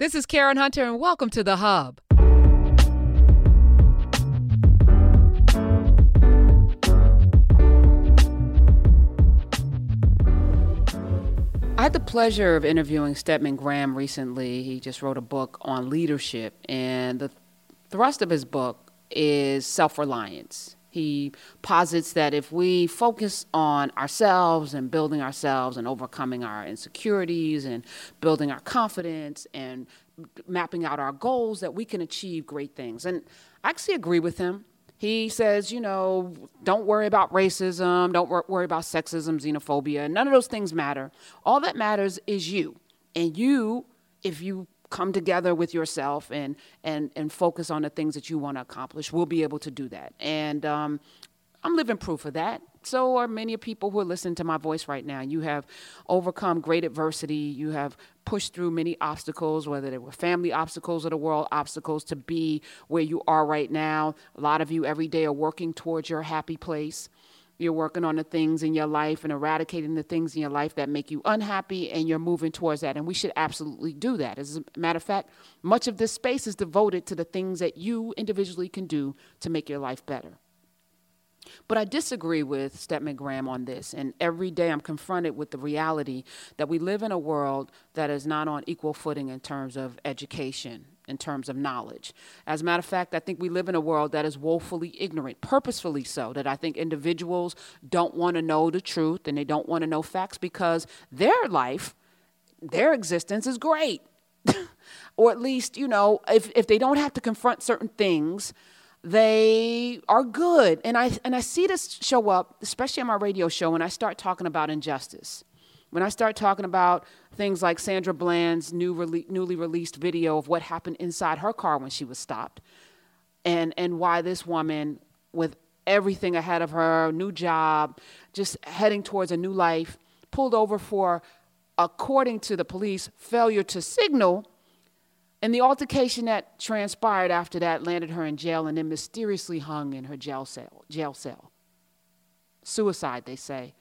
This is Karen Hunter, and welcome to The Hub. I had the pleasure of interviewing Stedman Graham recently. He just wrote a book on leadership, and the thrust of his book is self reliance. He posits that if we focus on ourselves and building ourselves and overcoming our insecurities and building our confidence and mapping out our goals, that we can achieve great things. And I actually agree with him. He says, you know, don't worry about racism, don't wor- worry about sexism, xenophobia. None of those things matter. All that matters is you. And you, if you come together with yourself and and and focus on the things that you want to accomplish, we'll be able to do that. And um, I'm living proof of that so are many people who are listening to my voice right now. You have overcome great adversity. You have pushed through many obstacles, whether they were family obstacles or the world obstacles, to be where you are right now. A lot of you every day are working towards your happy place. You're working on the things in your life and eradicating the things in your life that make you unhappy, and you're moving towards that. And we should absolutely do that. As a matter of fact, much of this space is devoted to the things that you individually can do to make your life better. But I disagree with Stedman Graham on this. And every day I'm confronted with the reality that we live in a world that is not on equal footing in terms of education, in terms of knowledge. As a matter of fact, I think we live in a world that is woefully ignorant, purposefully so, that I think individuals don't want to know the truth and they don't want to know facts because their life, their existence is great. or at least, you know, if, if they don't have to confront certain things, they are good. And I, and I see this show up, especially on my radio show, when I start talking about injustice. When I start talking about things like Sandra Bland's new rele- newly released video of what happened inside her car when she was stopped, and, and why this woman, with everything ahead of her, new job, just heading towards a new life, pulled over for, according to the police, failure to signal and the altercation that transpired after that landed her in jail and then mysteriously hung in her jail cell. Jail cell. Suicide, they say.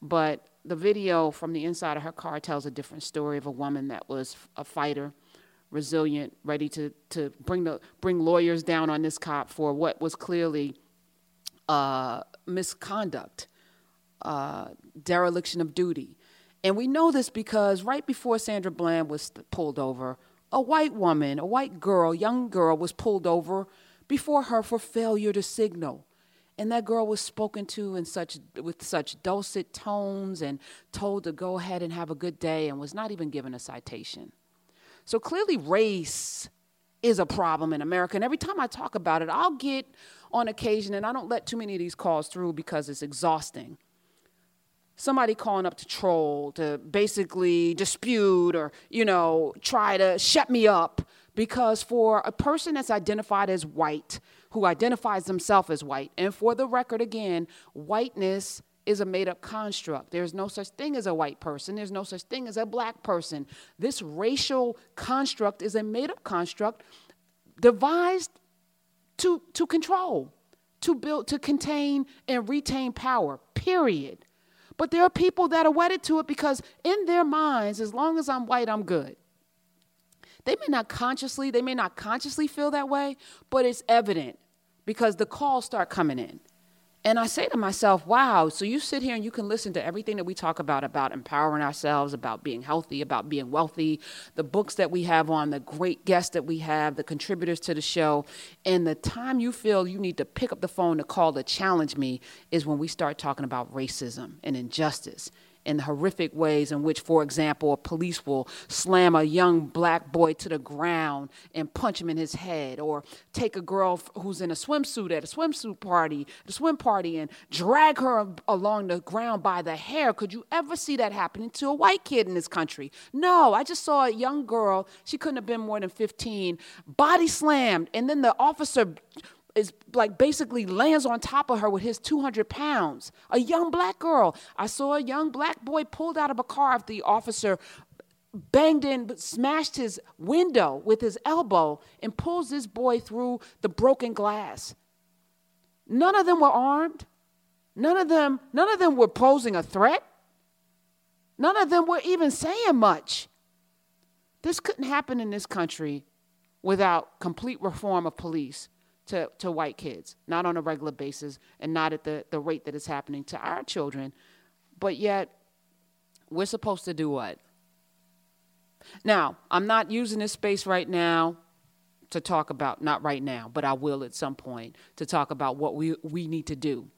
But the video from the inside of her car tells a different story of a woman that was a fighter, resilient, ready to, to bring, the, bring lawyers down on this cop for what was clearly uh, misconduct, uh, dereliction of duty. And we know this because right before Sandra Bland was pulled over, a white woman, a white girl, young girl, was pulled over before her for failure to signal. And that girl was spoken to in such with such dulcet tones and told to go ahead and have a good day and was not even given a citation. So clearly race is a problem in America. And every time I talk about it, I'll get on occasion, and I don't let too many of these calls through because it's exhausting somebody calling up to troll, to basically dispute or, you know, try to shut me up. Because for a person that's identified as white, who identifies themselves as white, and for the record again, whiteness is a made up construct. There's no such thing as a white person, there's no such thing as a black person. This racial construct is a made up construct devised to, to control, to build, to contain and retain power, period. But there are people that are wedded to it because in their minds, as long as I'm white, I'm good. They may not consciously, they may not consciously feel that way, but it's evident because the calls start coming in. And I say to myself, wow, so you sit here and you can listen to everything that we talk about, about empowering ourselves, about being healthy, about being wealthy, the books that we have on, the great guests that we have, the contributors to the show. And the time you feel you need to pick up the phone to call to challenge me is when we start talking about racism and injustice in the horrific ways in which, for example, a police will slam a young black boy to the ground and punch him in his head, or take a girl who's in a swimsuit at a swimsuit party, the swim party, and drag her along the ground by the hair. Could you ever see that happening to a white kid in this country? No, I just saw a young girl, she couldn't have been more than 15, body slammed, and then the officer is like basically lands on top of her with his 200 pounds. A young black girl. I saw a young black boy pulled out of a car after the officer banged in, smashed his window with his elbow, and pulls this boy through the broken glass. None of them were armed. None of them, none of them were posing a threat. None of them were even saying much. This couldn't happen in this country without complete reform of police to, to white kids, not on a regular basis and not at the, the rate that it's happening to our children. But yet, we're supposed to do what? Now, I'm not using this space right now to talk about, not right now, but I will at some point, to talk about what we, we need to do.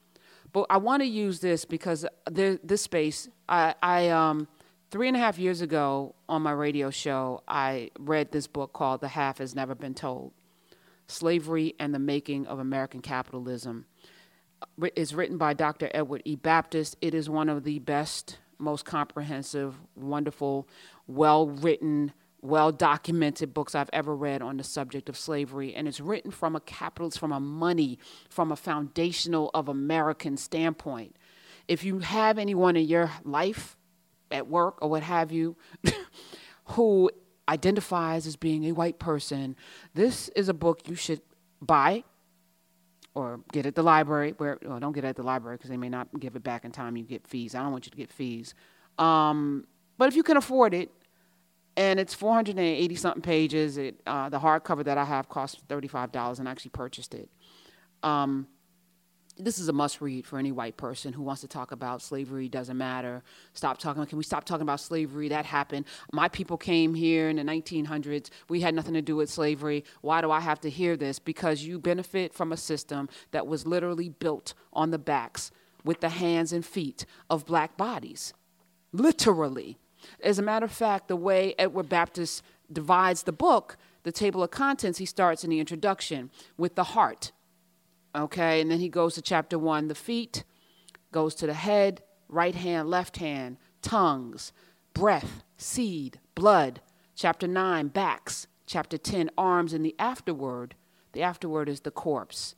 But I want to use this because there, this space, I, I um, three and a half years ago on my radio show, I read this book called The Half Has Never Been Told Slavery and the Making of American Capitalism. It's written by Dr. Edward E. Baptist. It is one of the best, most comprehensive, wonderful, well written, well documented books I've ever read on the subject of slavery. And it's written from a capitalist, from a money, from a foundational of American standpoint. If you have anyone in your life, at work or what have you, who identifies as being a white person, this is a book you should buy or get at the library. Where well, don't get it at the library because they may not give it back in time. You get fees. I don't want you to get fees. Um, but if you can afford it, and it's 480 something pages. It uh, the hardcover that I have cost 35 dollars, and I actually purchased it. Um, this is a must read for any white person who wants to talk about slavery doesn't matter. Stop talking can we stop talking about slavery? That happened. My people came here in the 1900s we had nothing to do with slavery. Why do i have to hear this? Because you benefit from a system that was literally built on the backs with the hands and feet of black bodies. Literally. As a matter of fact the way edward baptist divides the book the table of contents he starts in the introduction with the heart Okay, and then he goes to chapter one the feet, goes to the head, right hand, left hand, tongues, breath, seed, blood. Chapter nine, backs. Chapter 10, arms, and the afterword. The afterword is the corpse.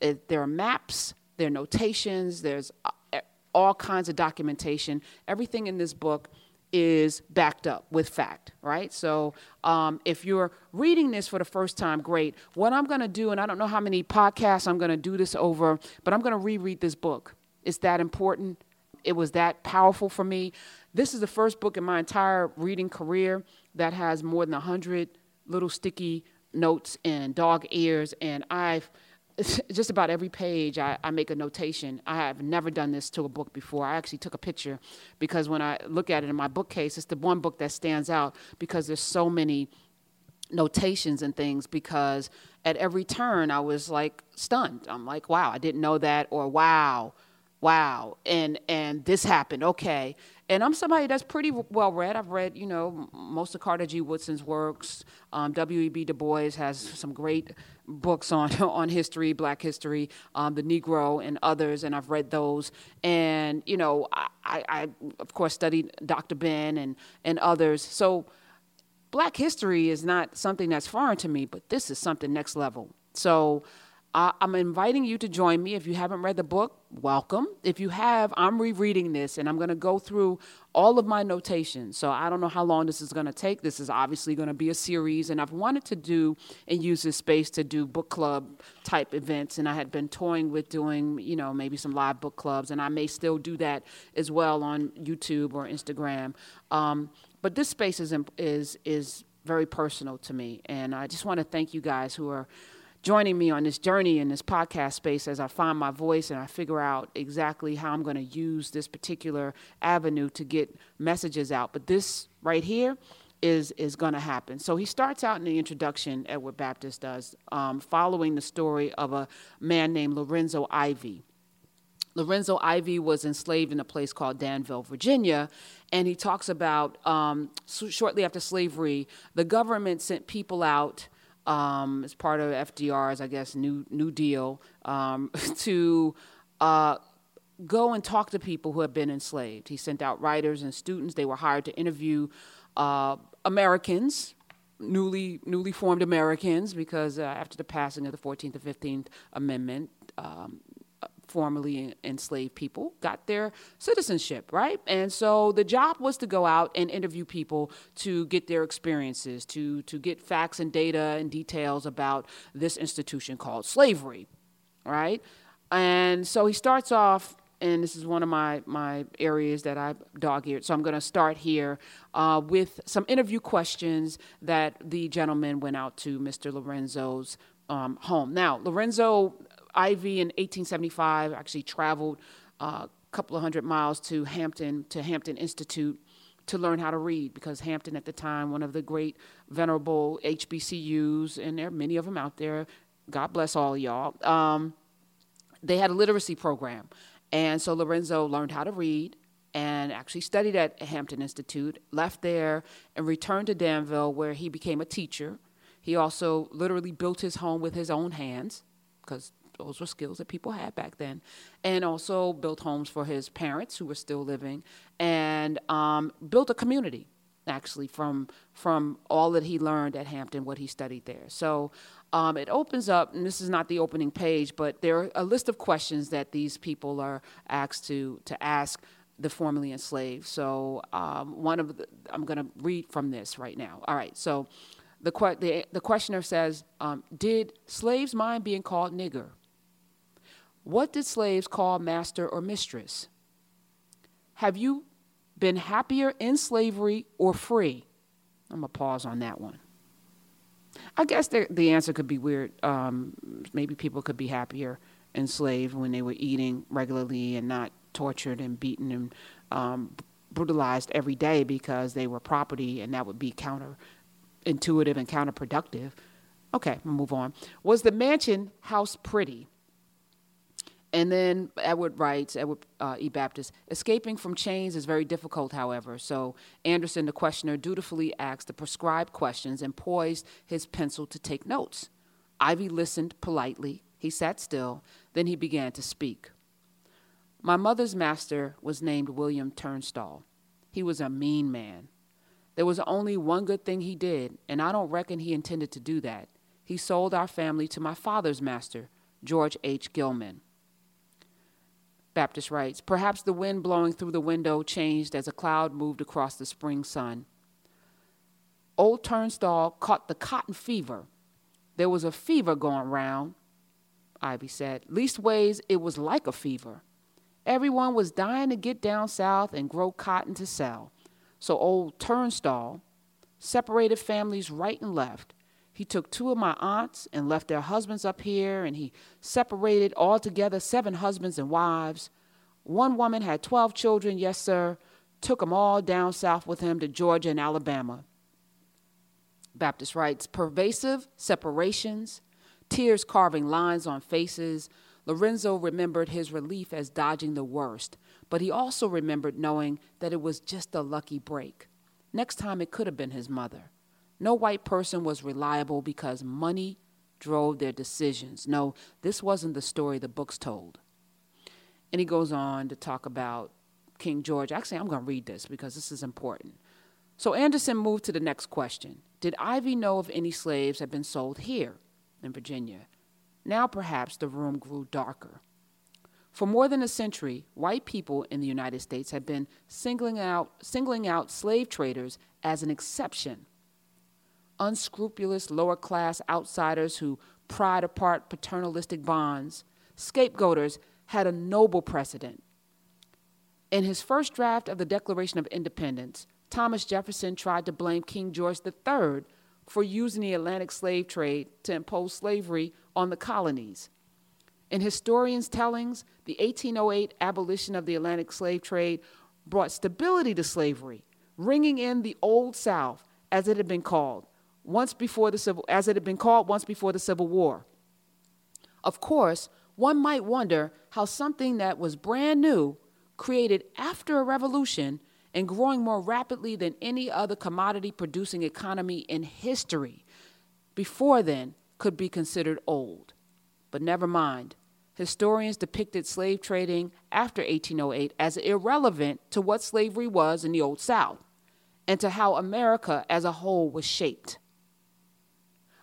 It, there are maps, there are notations, there's uh, all kinds of documentation. Everything in this book is backed up with fact, right? So um, if you're reading this for the first time, great. What I'm going to do, and I don't know how many podcasts I'm going to do this over, but I'm going to reread this book. It's that important. It was that powerful for me. This is the first book in my entire reading career that has more than 100 little sticky notes and dog ears, and I've just about every page I, I, make a notation. I have never done this to a book before. I actually took a picture because when I look at it in my bookcase, it's the one book that stands out because there's so many notations and things because at every turn I was like stunned. I'm like, wow, I didn't know that or wow, wow. And and this happened. Okay. And i'm somebody that's pretty well read. I've read you know most of carter g. Woodson's works. Um, w.e.b du bois has some great books on on history black history um, the negro and others and i've read those. And you know I, I, of course studied dr ben and and others. So black history is not something that's foreign to me but this is something next level. So uh, I'm inviting you to join me. If you haven't read the book, welcome. If you have, I'm rereading this and I'm going to go through all of my notations. So I don't know how long this is going to take. This is obviously going to be a series, and I've wanted to do and use this space to do book club type events. And I had been toying with doing, you know, maybe some live book clubs, and I may still do that as well on YouTube or Instagram. Um, but this space is is is very personal to me, and I just want to thank you guys who are joining me on this journey in this podcast space as I find my voice and I figure out exactly how I'm going to use this particular avenue to get messages out. But this right here is is going to happen. So he starts out in the introduction, Edward Baptist does, um, following the story of a man named Lorenzo Ivy. Lorenzo Ivy was enslaved in a place called Danville, Virginia, and he talks about um, shortly after slavery, the government sent people out um, as part of FDR's, I guess, new New Deal um, to uh, go and talk to people who have been enslaved. He sent out writers and students. They were hired to interview uh, Americans, newly newly formed Americans, because uh, after the passing of the Fourteenth and Fifteenth Amendment. Um, formerly enslaved people got their citizenship, right? And so the job was to go out and interview people to get their experiences, to, to get facts and data and details about this institution called slavery, right? And so he starts off and this is one of my, my areas that I dog eared. So I'm going to start here uh, with some interview questions that the gentleman went out to Mr. Lorenzo's um, home. Now, Lorenzo Ivy in 1875 actually traveled uh, a couple of hundred miles to Hampton, to Hampton Institute to learn how to read because Hampton at the time, one of the great venerable HBCUs, and there are many of them out there. God bless all y'all. Um, they had a literacy program. And so Lorenzo learned how to read and actually studied at Hampton Institute, left there, and returned to Danville where he became a teacher. He also literally built his home with his own hands because those were skills that people had back then, and also built homes for his parents who were still living, and um, built a community actually from from all that he learned at Hampton, what he studied there. So um, it opens up, and this is not the opening page, but there are a list of questions that these people are asked to to ask the formerly enslaved. So um, one of the, I'm going to read from this right now. All right, so. The, que- the, the questioner says, um, Did slaves mind being called nigger? What did slaves call master or mistress? Have you been happier in slavery or free? I'm going to pause on that one. I guess the, the answer could be weird. Um, maybe people could be happier enslaved when they were eating regularly and not tortured and beaten and um, brutalized every day because they were property, and that would be counterintuitive and counterproductive. Okay, we'll move on. Was the mansion house pretty? And then Edward writes, Edward uh, E. Baptist, escaping from chains is very difficult, however. So Anderson, the questioner, dutifully asked the prescribed questions and poised his pencil to take notes. Ivy listened politely. He sat still. Then he began to speak. My mother's master was named William Turnstall. He was a mean man. There was only one good thing he did, and I don't reckon he intended to do that. He sold our family to my father's master, George H. Gilman. Baptist writes, Perhaps the wind blowing through the window changed as a cloud moved across the spring sun. Old Turnstall caught the cotton fever. There was a fever going round, Ivy said. Leastways, it was like a fever. Everyone was dying to get down south and grow cotton to sell. So old Turnstall separated families right and left. He took two of my aunts and left their husbands up here, and he separated altogether seven husbands and wives. One woman had 12 children, yes, sir, took them all down south with him to Georgia and Alabama. Baptist writes pervasive separations, tears carving lines on faces. Lorenzo remembered his relief as dodging the worst, but he also remembered knowing that it was just a lucky break. Next time it could have been his mother. No white person was reliable because money drove their decisions. No, this wasn't the story the books told. And he goes on to talk about King George. Actually, I'm going to read this because this is important. So Anderson moved to the next question Did Ivy know if any slaves had been sold here in Virginia? Now perhaps the room grew darker. For more than a century, white people in the United States had been singling out, singling out slave traders as an exception unscrupulous lower class outsiders who pried apart paternalistic bonds, scapegoaters had a noble precedent. In his first draft of the Declaration of Independence, Thomas Jefferson tried to blame King George III for using the Atlantic slave trade to impose slavery on the colonies. In historians' tellings, the 1808 abolition of the Atlantic slave trade brought stability to slavery, ringing in the Old South, as it had been called, once before the civil as it had been called once before the Civil War. Of course, one might wonder how something that was brand new, created after a revolution, and growing more rapidly than any other commodity producing economy in history, before then could be considered old. But never mind. Historians depicted slave trading after 1808 as irrelevant to what slavery was in the Old South and to how America as a whole was shaped.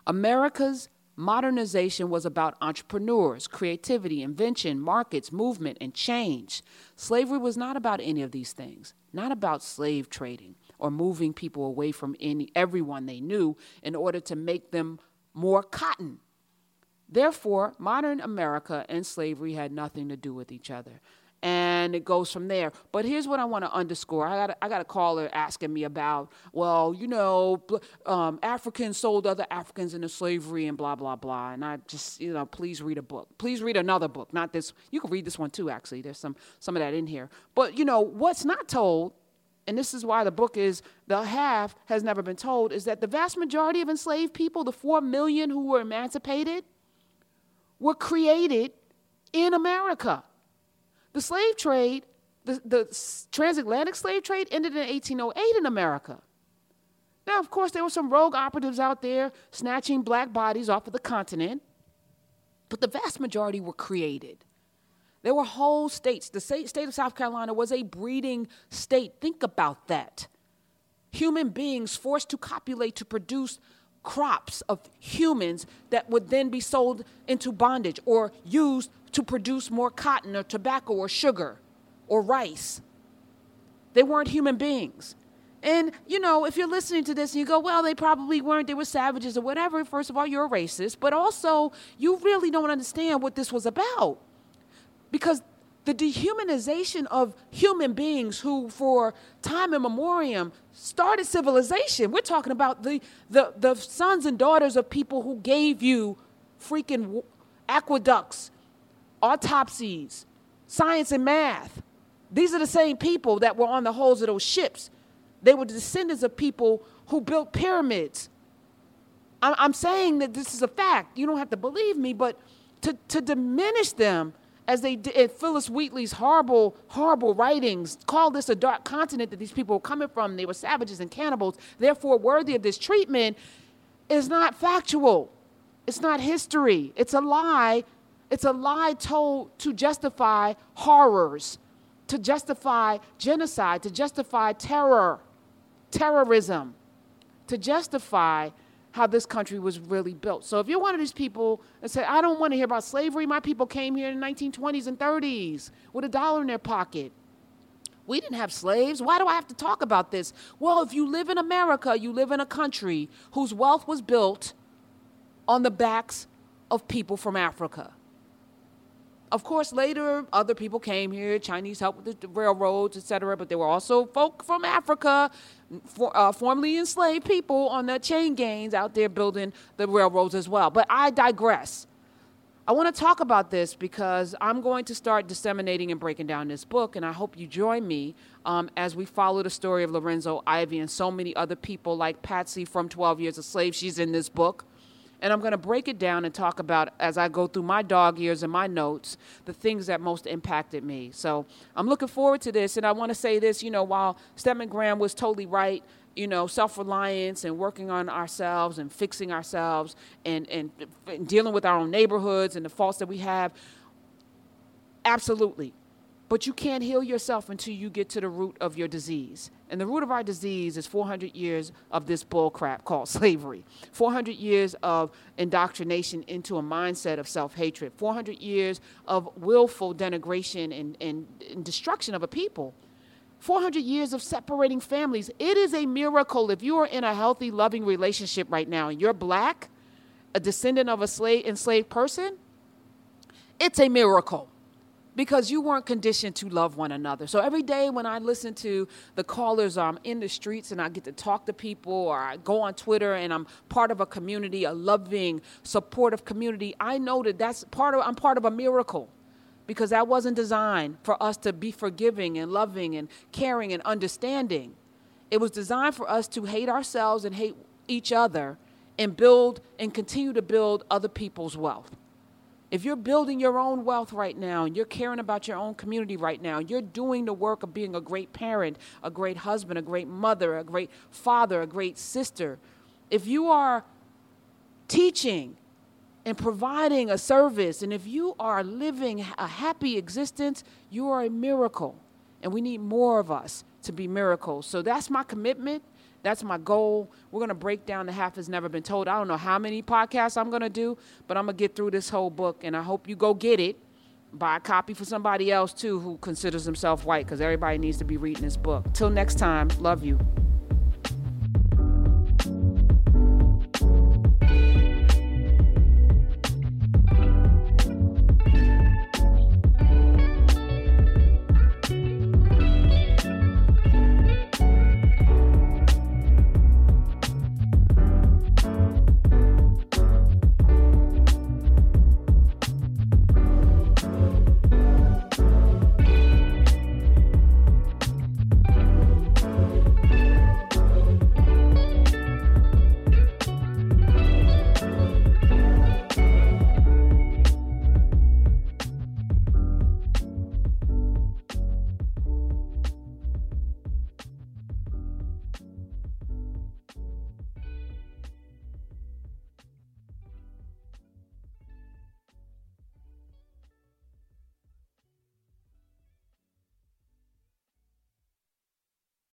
America's modernization was about entrepreneurs, creativity, invention, markets, movement, and change. Slavery was not about any of these things, not about slave trading or moving people away from any, everyone they knew in order to make them more cotton. Therefore, modern America and slavery had nothing to do with each other. And it goes from there. But here's what I want to underscore. I got I got a caller asking me about, well, you know, um, Africans sold other Africans into slavery and blah blah blah. And I just, you know, please read a book. Please read another book, not this. You can read this one too. Actually, there's some some of that in here. But you know, what's not told. And this is why the book is the half has never been told is that the vast majority of enslaved people, the four million who were emancipated, were created in America. The slave trade, the, the transatlantic slave trade, ended in 1808 in America. Now, of course, there were some rogue operatives out there snatching black bodies off of the continent, but the vast majority were created. There were whole states. The state of South Carolina was a breeding state. Think about that. Human beings forced to copulate to produce crops of humans that would then be sold into bondage or used to produce more cotton or tobacco or sugar or rice. They weren't human beings. And, you know, if you're listening to this and you go, well, they probably weren't, they were savages or whatever, first of all, you're a racist, but also you really don't understand what this was about. Because the dehumanization of human beings who, for time immemorial, started civilization. We're talking about the, the, the sons and daughters of people who gave you freaking aqueducts, autopsies, science and math. These are the same people that were on the hulls of those ships. They were descendants of people who built pyramids. I'm saying that this is a fact. You don't have to believe me, but to, to diminish them as they did Phillis Wheatley's horrible, horrible writings, call this a dark continent that these people were coming from. They were savages and cannibals, therefore worthy of this treatment, is not factual. It's not history. It's a lie. It's a lie told to justify horrors, to justify genocide, to justify terror, terrorism, to justify how this country was really built. So if you're one of these people that say, I don't want to hear about slavery, my people came here in the 1920s and 30s with a dollar in their pocket. We didn't have slaves. Why do I have to talk about this? Well, if you live in America, you live in a country whose wealth was built on the backs of people from Africa. Of course, later other people came here. Chinese helped with the railroads, etc. But there were also folk from Africa, for, uh, formerly enslaved people on the chain gangs out there building the railroads as well. But I digress. I want to talk about this because I'm going to start disseminating and breaking down this book, and I hope you join me um, as we follow the story of Lorenzo Ivy and so many other people like Patsy from 12 Years a Slave. She's in this book. And I'm going to break it down and talk about, as I go through my dog years and my notes, the things that most impacted me. So I'm looking forward to this. And I want to say this you know, while Stedman Graham was totally right, you know, self reliance and working on ourselves and fixing ourselves and, and, and dealing with our own neighborhoods and the faults that we have, absolutely. But you can't heal yourself until you get to the root of your disease. And the root of our disease is 400 years of this bullcrap called slavery. 400 years of indoctrination into a mindset of self hatred. 400 years of willful denigration and, and, and destruction of a people. 400 years of separating families. It is a miracle if you are in a healthy, loving relationship right now and you're black, a descendant of a slave, enslaved person. It's a miracle because you weren't conditioned to love one another. So every day when I listen to the callers, I'm in the streets and I get to talk to people, or I go on Twitter and I'm part of a community, a loving, supportive community, I know that that's part of, I'm part of a miracle because that wasn't designed for us to be forgiving and loving and caring and understanding. It was designed for us to hate ourselves and hate each other and build and continue to build other people's wealth. If you're building your own wealth right now and you're caring about your own community right now, you're doing the work of being a great parent, a great husband, a great mother, a great father, a great sister. If you are teaching and providing a service, and if you are living a happy existence, you are a miracle. And we need more of us to be miracles. So that's my commitment. That's my goal. We're going to break down the half has never been told. I don't know how many podcasts I'm going to do, but I'm going to get through this whole book, and I hope you go get it. Buy a copy for somebody else, too, who considers himself white, because everybody needs to be reading this book. Till next time, love you.